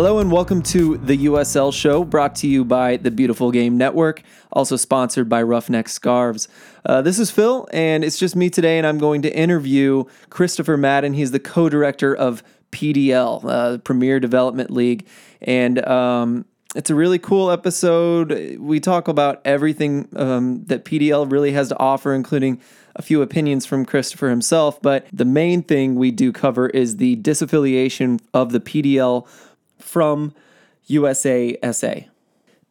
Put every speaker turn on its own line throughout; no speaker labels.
Hello and welcome to the USL show brought to you by the Beautiful Game Network, also sponsored by Roughneck Scarves. Uh, this is Phill, and it's just me today, and I'm going to interview Christopher Madden. He's the co director of PDL, uh, Premier Development League. And um, it's a really cool episode. We talk about everything um, that PDL really has to offer, including a few opinions from Christopher himself. But the main thing we do cover is the disaffiliation of the PDL from USASA.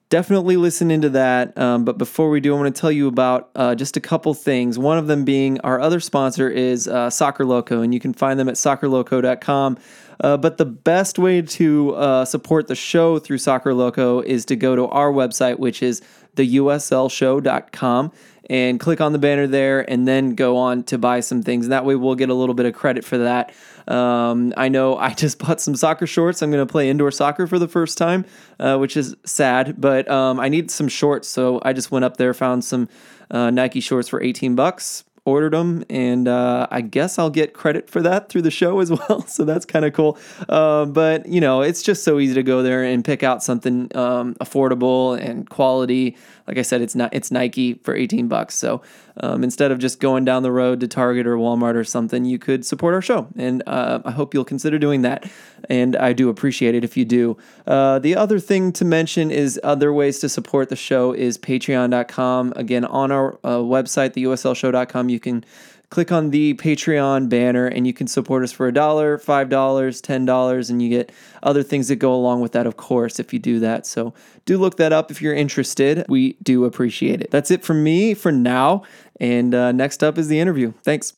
Definitely listen into that. Um, but before we do, I want to tell you about uh, just a couple things. One of them being our other sponsor is uh, Soccer Loco, and you can find them at soccerloco.com. Uh, but the best way to uh, support the show through Soccer Loco is to go to our website, which is theuslshow.com and click on the banner there and then go on to buy some things. And that way we'll get a little bit of credit for that. Um, I know I just bought some soccer shorts. I'm going to play indoor soccer for the first time, uh, which is sad, but um, I need some shorts. So I just went up there, found some uh, Nike shorts for 18 bucks ordered them, and uh, I guess I'll get credit for that through the show as well. So that's kind of cool. Uh, but you know, it's just so easy to go there and pick out something um, affordable and quality. Like I said, it's not it's Nike for 18 bucks. So um, instead of just going down the road to Target or Walmart or something, you could support our show. And uh, I hope you'll consider doing that. And I do appreciate it if you do. Uh, the other thing to mention is other ways to support the show is patreon.com. Again, on our uh, website, theuslshow.com, you can click on the Patreon banner and you can support us for a dollar, five dollars, ten dollars, and you get other things that go along with that, of course, if you do that. So do look that up if you're interested. We do appreciate it. That's it from me for now. And uh, next up is the interview. Thanks.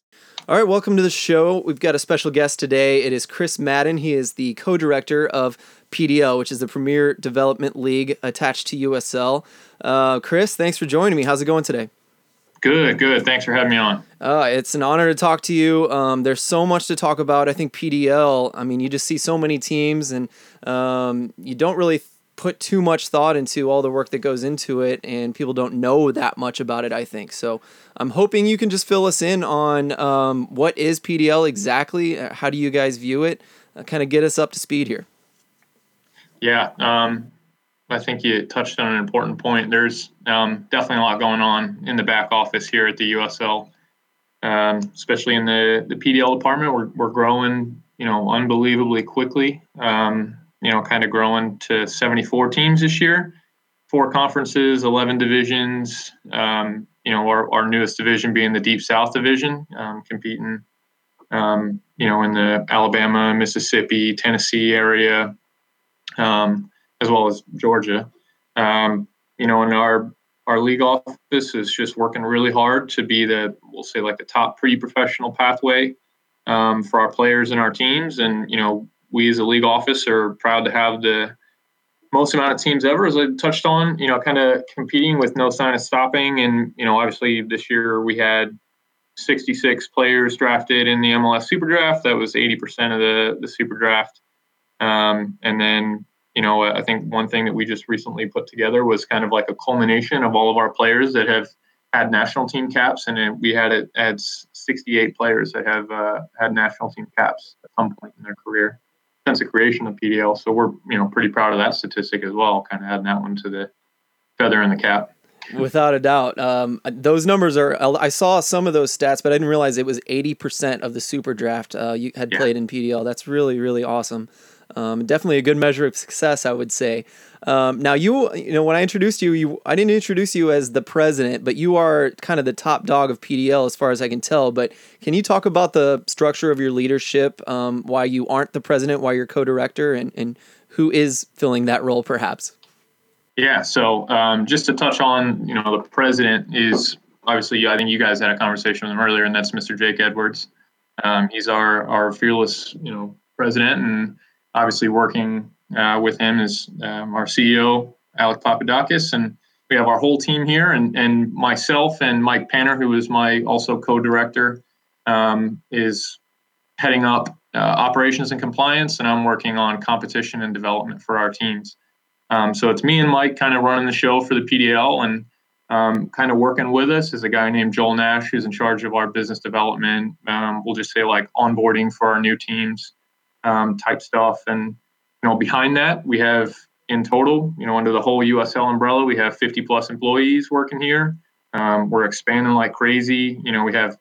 All right, welcome to the show. We've got a special guest today. It is Chris Madden. He is the co director of PDL, which is the Premier Development League attached to USL. Uh, Chris, thanks for joining me. How's it going today?
Good, good. Thanks for having me on.
Uh, it's an honor to talk to you. Um, there's so much to talk about. I think PDL, I mean, you just see so many teams and um, you don't really put too much thought into all the work that goes into it, and people don't know that much about it, I think. So I'm hoping you can just fill us in on um, what is PDL exactly? Uh, how do you guys view it? Uh, kind of get us up to speed here.
Yeah. I think you touched on an important point. There's um, definitely a lot going on in the back office here at the USL, um, especially in the, the PDL department. We're, we're growing, you know, unbelievably quickly. Um, you know, kind of growing to 74 teams this year, four conferences, 11 divisions. Um, you know, our, our newest division being the Deep South Division, um, competing, um, you know, in the Alabama, Mississippi, Tennessee area. Um, as well as Georgia. Um, you know, and our our league office is just working really hard to be the we'll say like the top pre-professional pathway um, for our players and our teams. And you know, we as a league office are proud to have the most amount of teams ever, as I touched on. You know, kind of competing with no sign of stopping. And you know, obviously this year we had 66 players drafted in the MLS Super Draft. That was 80% of the the Super Draft. Um, and then you know, I think one thing that we just recently put together was kind of like a culmination of all of our players that have had national team caps, and we had it had 68 players that have uh, had national team caps at some point in their career since the creation of PDL. So we're you know pretty proud of that statistic as well. Kind of adding that one to the feather in the cap.
Without a doubt, um, those numbers are. I saw some of those stats, but I didn't realize it was 80% of the super draft uh, you had yeah. played in PDL. That's really really awesome. Um, definitely a good measure of success, I would say. Um, now, you, you know, when I introduced you, you, I didn't introduce you as the president, but you are kind of the top dog of PDL as far as I can tell. But can you talk about the structure of your leadership, um, why you aren't the president, why you're co-director, and, and who is filling that role, perhaps?
Yeah. So um, just to touch on, you know, the president is obviously, I think you guys had a conversation with him earlier, and that's Mr. Jake Edwards. Um, he's our our fearless, you know, president, and obviously working uh, with him is um, our CEO, Alec Papadakis, and we have our whole team here, and, and myself and Mike Panner, who is my also co-director, um, is heading up uh, operations and compliance, and I'm working on competition and development for our teams. Um, so it's me and Mike kind of running the show for the PDL, and um, kind of working with us is a guy named Joel Nash, who's in charge of our business development. Um, we'll just say like onboarding for our new teams um, type stuff. And you know, behind that, we have in total, you know, under the whole USL umbrella, we have 50 plus employees working here. Um, we're expanding like crazy. You know, we have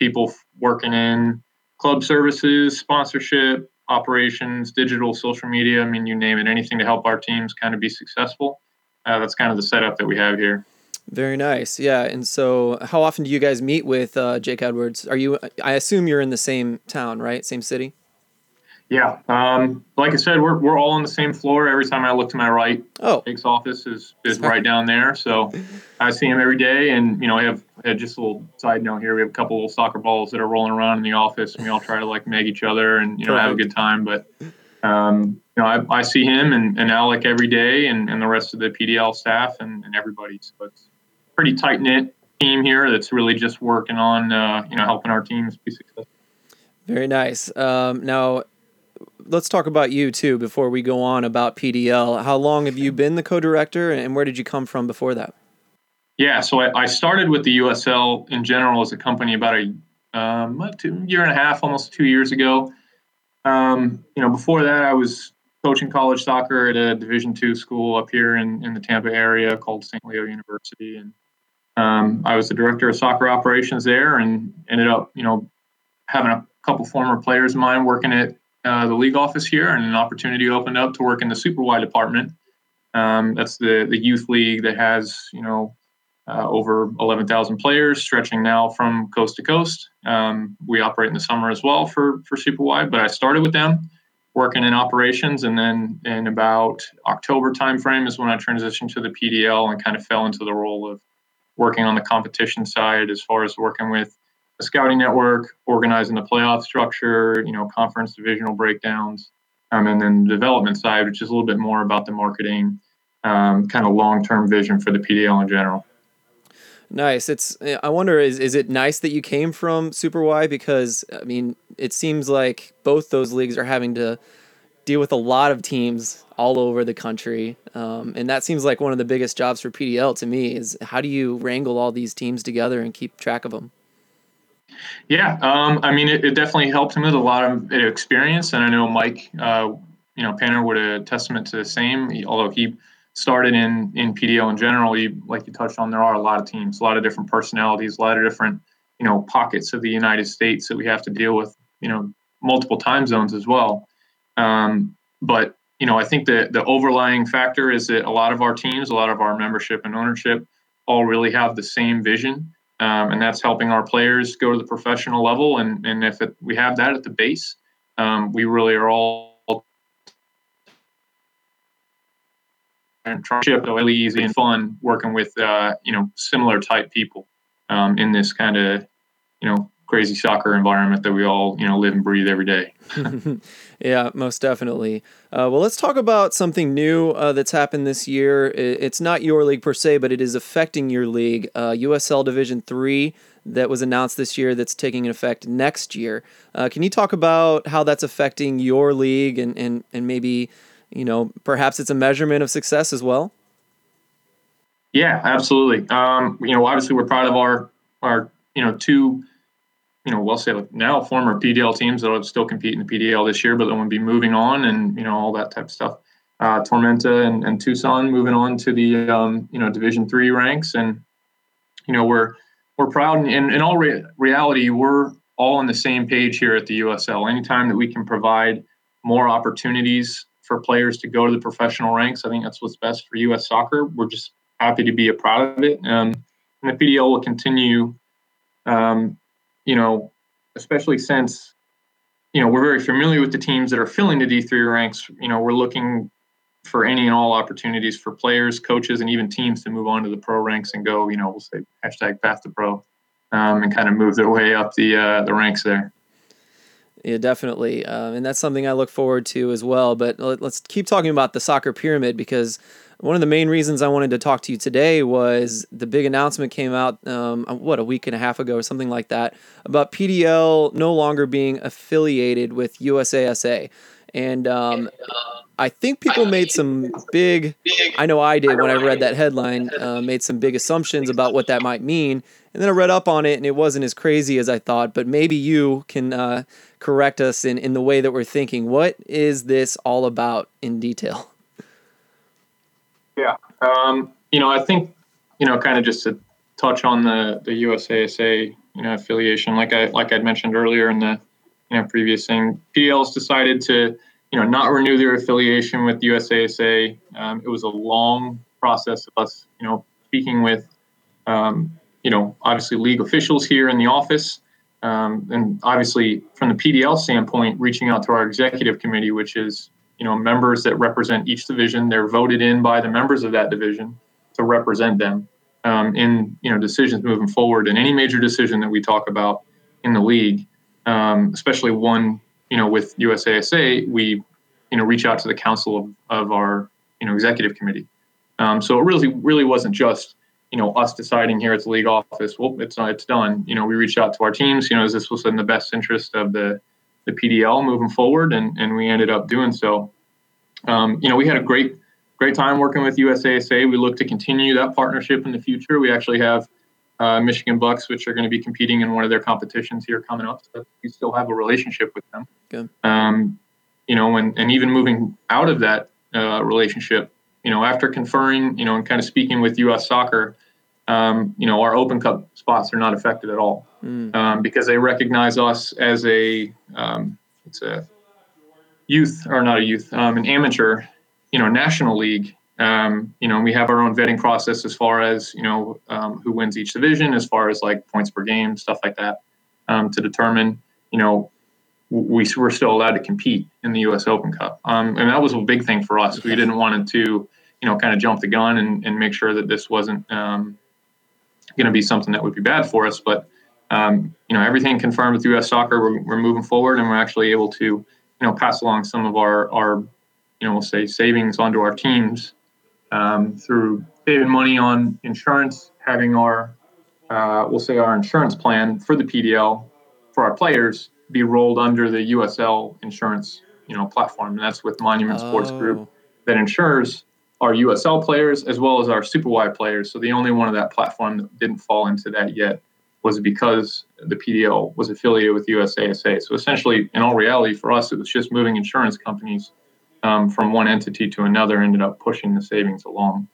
people working in club services, sponsorship, operations, digital, social media. I mean, you name it, anything to help our teams kind of be successful. Uh, that's kind of the setup that we have here.
Very nice. Yeah. And so, how often do you guys meet with uh, Jake Edwards? Are you? I assume you're in the same town, right? Same city.
Yeah. Um, like I said, we're, we're all on the same floor. Every time I look to my right,
oh,
Jake's office is, is right down there. So I see him every day. And, you know, I have, I have just a little side note here. We have a couple little soccer balls that are rolling around in the office and we all try to like meg each other and, you know, Perfect. have a good time. But, um, you know, I, I see him and, and Alec every day and, and the rest of the PDL staff and, and everybody. So it's pretty tight knit team here that's really just working on, uh, you know, helping our teams be successful.
Very nice. Um, now, let's talk about you too before we go on about PDL. How long have you been the co-director, and where did you come from before that?
Yeah, so I, I started with the USL in general as a company about a um, two, year and a half, almost two years ago. Um, you know, before that, I was coaching college soccer at a Division two school up here in, in the Tampa area called St. Leo University, and um, I was the director of soccer operations there, and ended up, you know, having a couple former players of mine working at uh, the league office here, and an opportunity opened up to work in the Super Y department. Um, that's the the youth league that has you know uh, over 11,000 players, stretching now from coast to coast. Um, we operate in the summer as well for for Super Y, but I started with them working in operations, and then in about October timeframe is when I transitioned to the PDL and kind of fell into the role of working on the competition side as far as working with a scouting network, organizing the playoff structure, you know, conference divisional breakdowns, um, and then the development side, which is a little bit more about the marketing, um, kind of long-term vision for the PDL in general.
Nice. It's. I wonder is is it nice that you came from Super Y because I mean it seems like both those leagues are having to deal with a lot of teams all over the country, um, and that seems like one of the biggest jobs for PDL to me is how do you wrangle all these teams together and keep track of them.
Yeah, um, I mean, it, it, definitely helped him with a lot of experience, and I know Mike, uh, you know, Panner would a testament to the same. He, although he started in in PDL in general, he, like you touched on, there are a lot of teams, a lot of different personalities, a lot of different, you know, pockets of the United States that we have to deal with, you know, multiple time zones as well. Um, but you know, I think the the overlying factor is that a lot of our teams, a lot of our membership and ownership, all really have the same vision um, and that's helping our players go to the professional level. And and if it, we have that at the base, um, we really are all trying to really easy and fun working with uh, you know similar type people um, in this kind of you know crazy soccer environment that we all you know live and breathe every day.
yeah, most definitely. Uh, well, let's talk about something new uh, that's happened this year. It's not your league per se, but it is affecting your league. Uh, USL Division Three that was announced this year that's taking effect next year. Uh, can you talk about how that's affecting your league and and and maybe you know perhaps it's a measurement of success as well?
Yeah, absolutely. Um, you know, obviously we're proud of our our you know two you know, we'll say like now former PDL teams that will still compete in the PDL this year, but they will be moving on and, you know, all that type of stuff. Uh, Tormenta and, and Tucson moving on to the, um, you know, division three ranks. And, you know, we're, we're proud and in, in all re- reality, we're all on the same page here at the USL. Anytime that we can provide more opportunities for players to go to the professional ranks, I think that's what's best for U.S. soccer. We're just happy to be a part of it. Um, and the PDL will continue um, you know, especially since, you know, we're very familiar with the teams that are filling the D3 ranks. You know, we're looking for any and all opportunities for players, coaches, and even teams to move on to the pro ranks and go, you know, we'll say hashtag path to pro um, and kind of move their way up the uh, the ranks there.
Yeah, definitely, uh, and that's something I look forward to as well. But let's keep talking about the soccer pyramid because one of the main reasons I wanted to talk to you today was the big announcement came out, um, what, a week and a half ago or something like that, about PDL no longer being affiliated with USASA. And um, I think people made some big, I know I did when I read that headline, uh, made some big assumptions about what that might mean. And then I read up on it and it wasn't as crazy as I thought, but maybe you can uh, correct us in, in the way that we're thinking. What is this all about in detail?
Yeah. Um, you know, I think, you know, kind of just to touch on the, the USASA, you know, affiliation, like I, like I'd mentioned earlier in the, you know, previous thing, PDL's decided to, you know, not renew their affiliation with USASA. Um, it was a long process of us, you know, speaking with, um, you know, obviously league officials here in the office, um, and obviously from the PDL standpoint, reaching out to our executive committee, which is, you know, members that represent each division. They're voted in by the members of that division to represent them um, in, you know, decisions moving forward. And any major decision that we talk about in the league, um, especially one you know, with USASA, we, you know, reach out to the council of, of our, you know, executive committee. Um, so it really, really wasn't just, you know, us deciding here at the league office, well, it's not, it's done. You know, we reached out to our teams, you know, as this was in the best interest of the, the PDL moving forward, and, and we ended up doing so. Um, you know, we had a great, great time working with USASA. We look to continue that partnership in the future. We actually have uh, Michigan Bucks, which are going to be competing in one of their competitions here coming up. So we still have a relationship with them.
Good.
Um, you know, and, and even moving out of that uh, relationship, you know, after conferring, you know, and kind of speaking with U.S. Soccer, um, you know, our Open Cup spots are not affected at all mm. um, because they recognize us as a um, it's a youth or not a youth, um, an amateur, you know, national league um, you know, we have our own vetting process as far as you know um, who wins each division, as far as like points per game, stuff like that, um, to determine you know we were still allowed to compete in the U.S. Open Cup, um, and that was a big thing for us. We didn't want to you know kind of jump the gun and, and make sure that this wasn't um, going to be something that would be bad for us, but um, you know everything confirmed with U.S. Soccer, we're, we're moving forward, and we're actually able to you know pass along some of our our you know we'll say savings onto our teams um, through saving money on insurance, having our, uh, we'll say our insurance plan for the PDL for our players be rolled under the USL insurance, you know, platform. And that's with Monument oh. Sports Group that insures our USL players as well as our Super Y players. So the only one of that platform that didn't fall into that yet was because the PDL was affiliated with USASA. So essentially, in all reality, for us, it was just moving insurance companies um, from one entity to another ended up pushing the savings along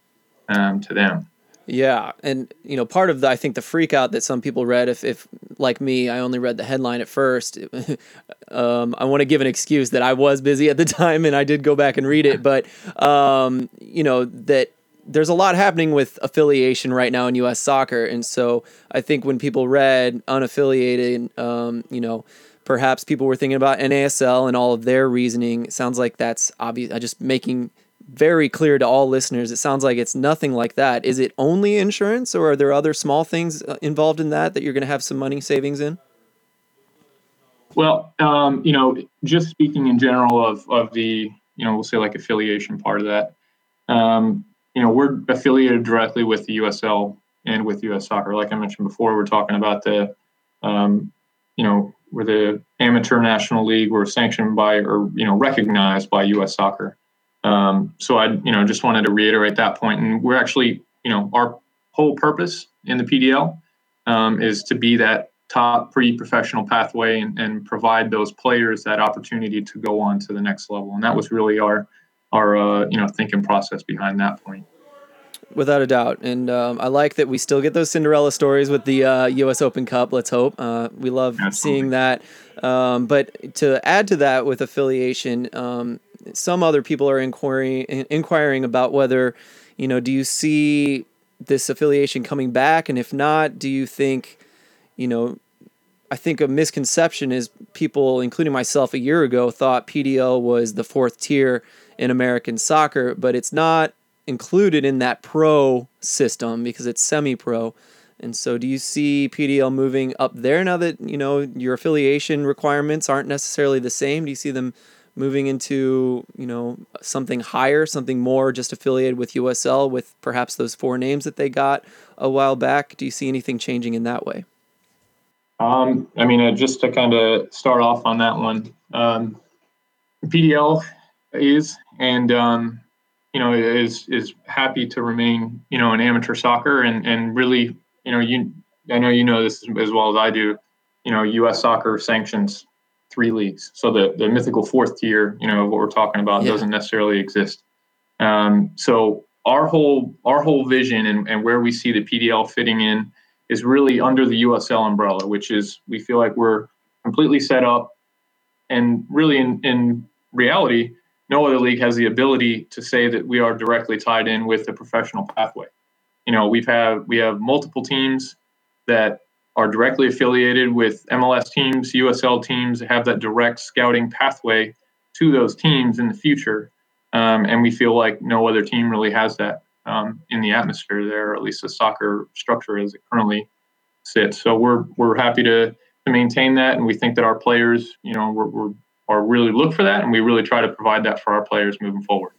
um, to them.
Yeah, and you know, part of the I think the freak out that some people read, if if like me, I only read the headline at first. um, I want to give an excuse that I was busy at the time and I did go back and read it, but um, you know that there's a lot happening with affiliation right now in U.S. soccer, and so I think when people read unaffiliated, um, you know perhaps people were thinking about NASL and all of their reasoning. It sounds like that's obvious. I just making very clear to all listeners. It sounds like it's nothing like that. Is it only insurance, or are there other small things uh, involved in that that you're going to have some money savings in?
Well, um, you know, just speaking in general of of the you know we'll say like affiliation part of that. Um, you know, we're affiliated directly with the USL and with US Soccer. Like I mentioned before, we're talking about the um, you know we're the amateur national league. We're sanctioned by or you know recognized by U.S. Soccer. Um, so I you know just wanted to reiterate that point, and we're actually you know our whole purpose in the PDL um, is to be that top pre-professional pathway and, and provide those players that opportunity to go on to the next level, and that was really our our uh, you know thinking process behind that point
without a doubt. And um, I like that we still get those Cinderella stories with the uh, U.S. Open Cup. Let's hope. Uh, we love Absolutely. seeing that. Um, but to add to that with affiliation, um, some other people are inquiring inquiring about whether, you know, do you see this affiliation coming back, and if not, do you think, you know, I think a misconception is people, including myself, a year ago thought PDL was the fourth tier in American soccer, but it's not included in that pro system because it's semi-pro. And so, do you see PDL moving up there now that you know your affiliation requirements aren't necessarily the same? Do you see them moving into you know something higher, something more just affiliated with USL with perhaps those four names that they got a while back? Do you see anything changing in that way?
Um, I mean, uh, just to kind of start off on that one, um, PDL is, and um, you know is is happy to remain you know an amateur soccer and and really you know you I know you know this as well as I do. You know, U.S. soccer sanctions three leagues, so the the mythical fourth tier, you know, of what we're talking about yeah. doesn't necessarily exist. Um, so our whole our whole vision and, and where we see the PDL fitting in is really under the USL umbrella, which is we feel like we're completely set up, and really in in reality, no other league has the ability to say that we are directly tied in with the professional pathway. You know, we've have we have multiple teams that are directly affiliated with MLS teams, USL teams, have that direct scouting pathway to those teams in the future. Um, and we feel like no other team really has that um, in the atmosphere there, or at least the soccer structure as it currently sits. So we're we're happy to to maintain that, and we think that our players, you know, we're, we're are really look for that, and we really try to provide that for our players moving forward.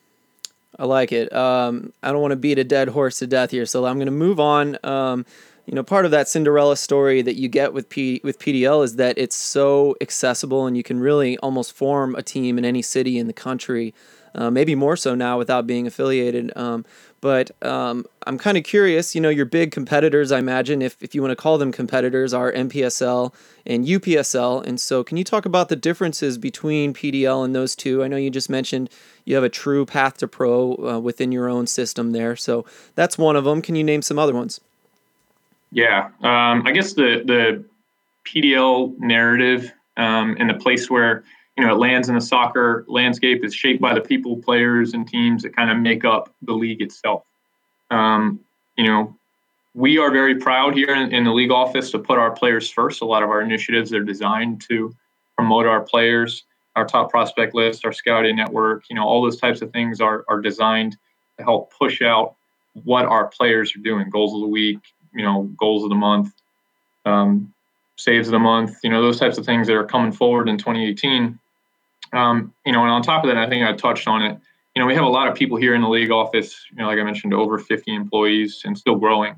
I like it. Um, I don't want to beat a dead horse to death here, so I'm going to move on. Um, you know, part of that Cinderella story that you get with P with PDL is that it's so accessible, and you can really almost form a team in any city in the country. Uh, maybe more so now without being affiliated. Um, but um, I'm kind of curious. You know, your big competitors, I imagine, if, if you want to call them competitors, are NPSL and UPSL. And so, can you talk about the differences between PDL and those two? I know you just mentioned you have a true path to pro uh, within your own system there. So, that's one of them. Can you name some other ones?
Yeah, um, I guess the the PDL narrative um, and the place where you know it lands in the soccer landscape is shaped by the people, players, and teams that kind of make up the league itself. Um, you know, we are very proud here in, in, the league office to put our players first. A lot of our initiatives are designed to promote our players, our top prospect list, our scouting network. You know, all those types of things are are designed to help push out what our players are doing, goals of the week, you know, goals of the month, um, saves of the month, you know, those types of things that are coming forward in 2018. Um, you know, and on top of that, I think I touched on it. You know, we have a lot of people here in the league office. You know, like I mentioned, over 50 employees and still growing.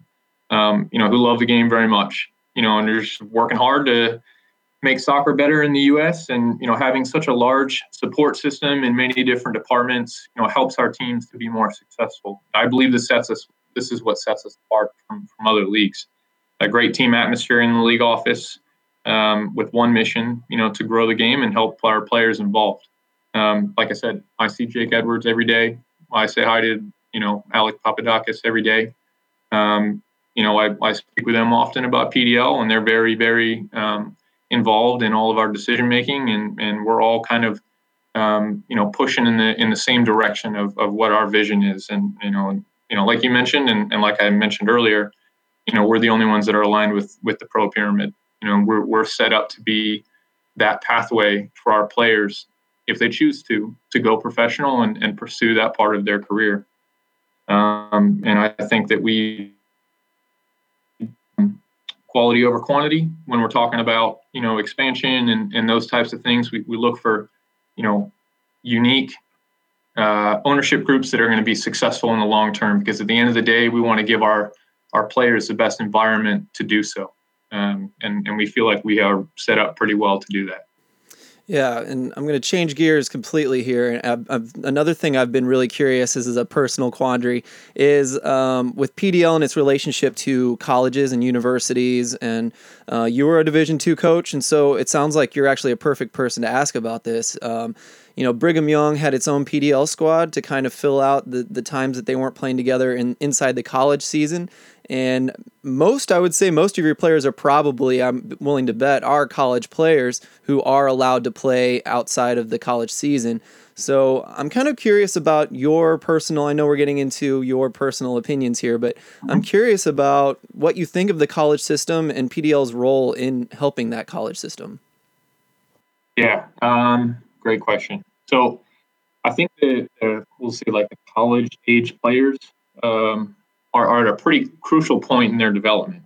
Um, you know, who love the game very much. You know, and they're just working hard to make soccer better in the U.S. And you know, having such a large support system in many different departments, you know, helps our teams to be more successful. I believe this sets us this is what sets us apart from, from other leagues. A great team atmosphere in the league office um, with one mission, you know, to grow the game and help our players involved. Um, like I said, I see Jake Edwards every day. I say hi to, you know, Alec Papadakis every day. Um, you know, I, I speak with them often about PDL, and they're very, very um, involved in all of our decision making, and and we're all kind of, um, you know, pushing in the in the same direction of, of what our vision is, and you know, you know, like you mentioned, and, and like I mentioned earlier, you know, we're the only ones that are aligned with with the pro pyramid. You know, we're we're set up to be that pathway for our players if they choose to to go professional and, and pursue that part of their career. Um, and I think that we quality over quantity when we're talking about you know expansion and, and those types of things. We, we look for you know unique uh, ownership groups that are going to be successful in the long term. Because at the end of the day, we want to give our our players the best environment to do so, um, and and we feel like we are set up pretty well to do that.
Yeah, and I'm going to change gears completely here. I've, another thing I've been really curious is, is a personal quandary is um, with PDL and its relationship to colleges and universities. And uh, you were a Division two coach, and so it sounds like you're actually a perfect person to ask about this. Um, you know, Brigham Young had its own PDL squad to kind of fill out the, the times that they weren't playing together in, inside the college season. And most, I would say, most of your players are probably, I'm willing to bet, are college players who are allowed to play outside of the college season. So I'm kind of curious about your personal, I know we're getting into your personal opinions here, but I'm curious about what you think of the college system and PDL's role in helping that college system.
Yeah, um, great question. So I think that uh, we'll say like the college age players um, are, are at a pretty crucial point in their development.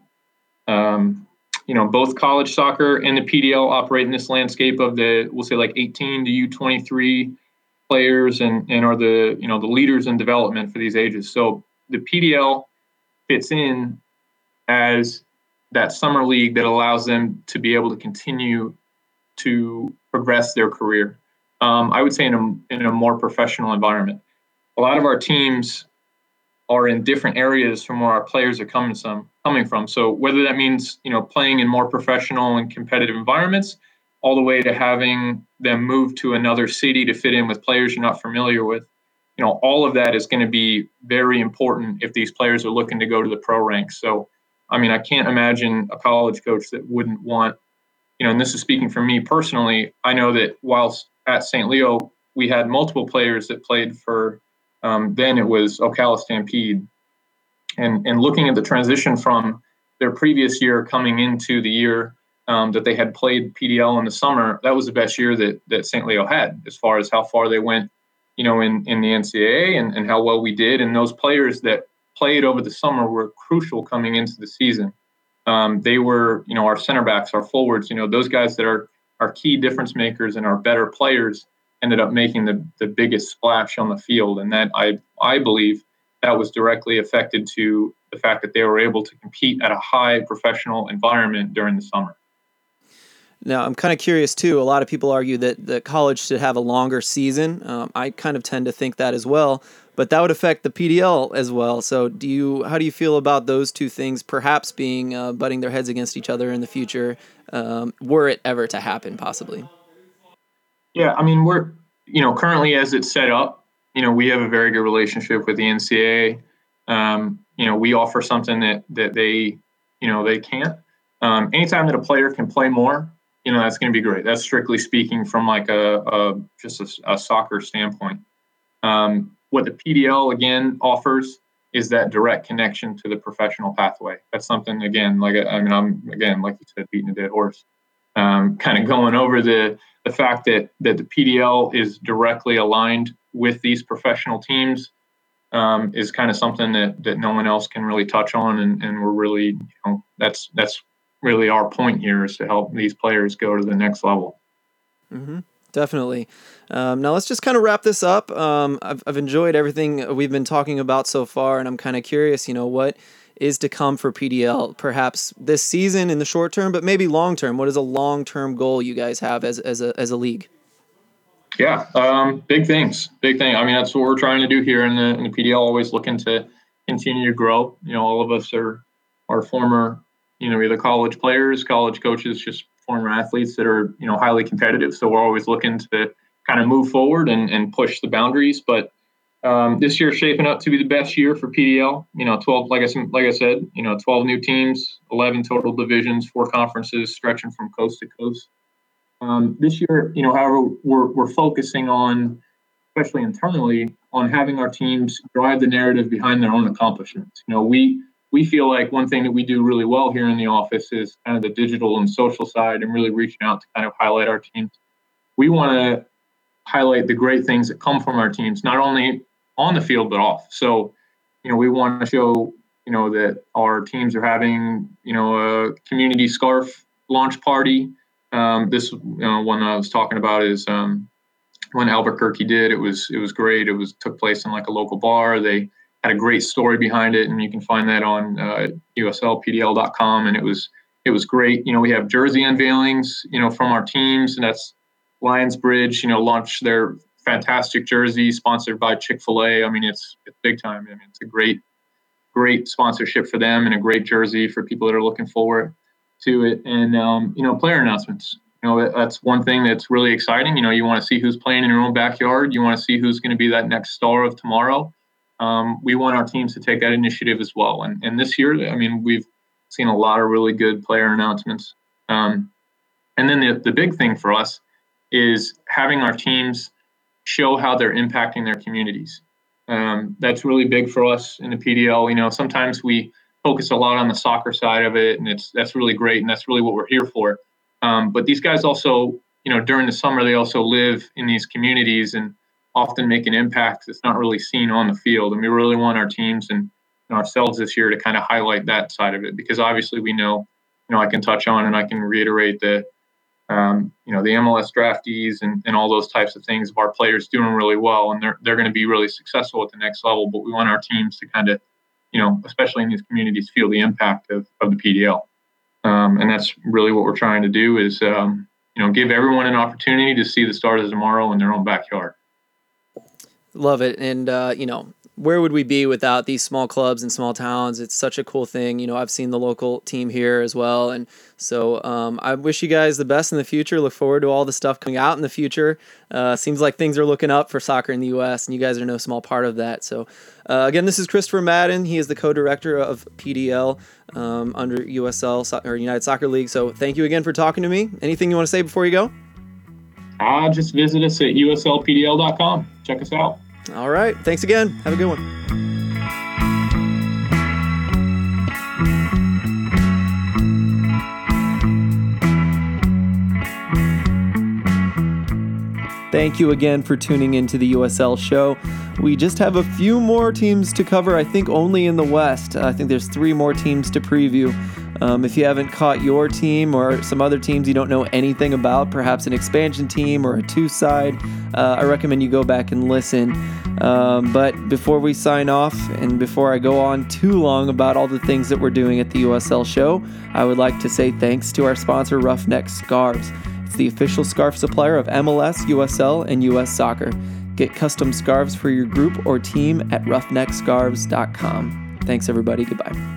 Um, you know, both college soccer and the PDL operate in this landscape of the, we'll say like 18 to U23 players and, and are the, you know, the leaders in development for these ages. So the PDL fits in as that summer league that allows them to be able to continue to progress their career. um, I would say in a, in a more professional environment. A lot of our teams are in different areas from where our players are coming from. Coming from. So whether that means you know playing in more professional and competitive environments, all the way to having them move to another city to fit in with players you're not familiar with, you know, all of that is going to be very important if these players are looking to go to the pro ranks. So, I mean, I can't imagine a college coach that wouldn't want, you know, and this is speaking for me personally. I know that whilst at St. Leo, we had multiple players that played for um, then it was Ocala Stampede. And, and looking at the transition from their previous year coming into the year um, that they had played PDL in the summer, that was the best year that, that St. Leo had as far as how far they went, you know, in, in the NCAA and, and how well we did. And those players that played over the summer were crucial coming into the season. Um, they were, you know, our center backs, our forwards, you know, those guys that are our key difference makers and our better players ended up making the, the biggest splash on the field. And that I, I believe that was directly affected to the fact that they were able to compete at a high professional environment during the summer.
Now, I'm kind of curious too. A lot of people argue that the college should have a longer season. Um, I kind of tend to think that as well, but that would affect the PDL as well. So, do you? How do you feel about those two things perhaps being uh, butting their heads against each other in the future, um, were it ever to happen, possibly?
Yeah, I mean, we're you know currently as it's set up, you know, we have a very good relationship with the NCAA. Um, you know, we offer something that that they you know they can't. Um, anytime that a player can play more, you know, that's going to be great. That's strictly speaking from like a, a just a, a, soccer standpoint. Um, what the PDL again offers is that direct connection to the professional pathway. That's something again, like I mean, I'm again, like you said, beating a dead horse. Um, kind of going over the the fact that that the PDL is directly aligned with these professional teams um, is kind of something that that no one else can really touch on, and, and we're really you know that's that's really our point here is to help these players go to the next level.
Mm-hmm. Definitely. Um, now let's just kind of wrap this up. Um, I've I've enjoyed everything we've been talking about so far, and I'm kind of curious. You know what is to come for PDL, perhaps this season in the short term, but maybe long term? What is a long term goal you guys have as, as, a, as a league?
Yeah, um, big things, big thing. I mean, that's what we're trying to do here in the, in the PDL. Always looking to continue to grow. You know, all of us are are former, you know, either college players, college coaches, just former athletes that are you know highly competitive. So we're always looking to kind of move forward and, and push the boundaries. But um, this year shaping up to be the best year for PDL. You know, 12, like I, like I said, you know, 12 new teams, 11 total divisions, four conferences stretching from coast to coast. Um, this year, you know, however, we're, we're focusing on, especially internally, on having our teams drive the narrative behind their own accomplishments. You know, we we feel like one thing that we do really well here in the office is kind of the digital and social side and really reaching out to kind of highlight our teams. We want to highlight the great things that come from our teams, not only on the field but off. So, you know, we want to show, you know, that our teams are having, you know, a community scarf launch party. Um, this you know, one I was talking about is um, when Albuquerque did. It was it was great. It was took place in like a local bar. They had a great story behind it, and you can find that on uh, USLPDL.com. And it was it was great. You know, we have jersey unveilings, you know, from our teams, and that's Lionsbridge. You know, launched their fantastic jersey sponsored by Chick Fil A. I mean, it's it's big time. I mean, it's a great great sponsorship for them and a great jersey for people that are looking forward to it. And um, you know, player announcements. You know, that's one thing that's really exciting. You know, you want to see who's playing in your own backyard. You want to see who's going to be that next star of tomorrow. Um, we want our teams to take that initiative as well. And and this year, I mean, we've seen a lot of really good player announcements. Um, and then the the big thing for us is having our teams show how they're impacting their communities. Um, that's really big for us in the PDL. You know, sometimes we focus a lot on the soccer side of it, and it's that's really great, and that's really what we're here for. Um, but these guys also, you know, during the summer, they also live in these communities and often make an impact that's not really seen on the field. And we really want our teams and, and ourselves this year to kind of highlight that side of it because obviously we know, you know, I can touch on and I can reiterate that um, you know, the MLS draftees and, and all those types of things of our players doing really well and they're, they're going to be really successful at the next level. But we want our teams to kind of, you know, especially in these communities, feel the impact of, of the PDL. Um, and that's really what we're trying to do is, um, you know, give everyone an opportunity to see the stars of tomorrow in their own backyard.
Love it. And, uh, you know, where would we be without these small clubs and small towns? It's such a cool thing. You know, I've seen the local team here as well. And so um, I wish you guys the best in the future. Look forward to all the stuff coming out in the future. Uh, seems like things are looking up for soccer in the U.S., and you guys are no small part of that. So, uh, again, this is Christopher Madden. He is the co director of PDL um, under USL or United Soccer League. So, thank you again for talking to me. Anything you want to say before you go?
Uh, just visit us at uslpdl.com. Check us out.
All right. Thanks again. Have a good one. Thank you again for tuning into the USL show. We just have a few more teams to cover, I think only in the West. I think there's three more teams to preview. Um, if you haven't caught your team or some other teams you don't know anything about, perhaps an expansion team or a two side, uh, I recommend you go back and listen. Um, but before we sign off and before I go on too long about all the things that we're doing at the USL show, I would like to say thanks to our sponsor, Roughneck Scarves. It's the official scarf supplier of MLS, USL, and US Soccer. Get custom scarves for your group or team at roughneckscarves.com. Thanks, everybody. Goodbye.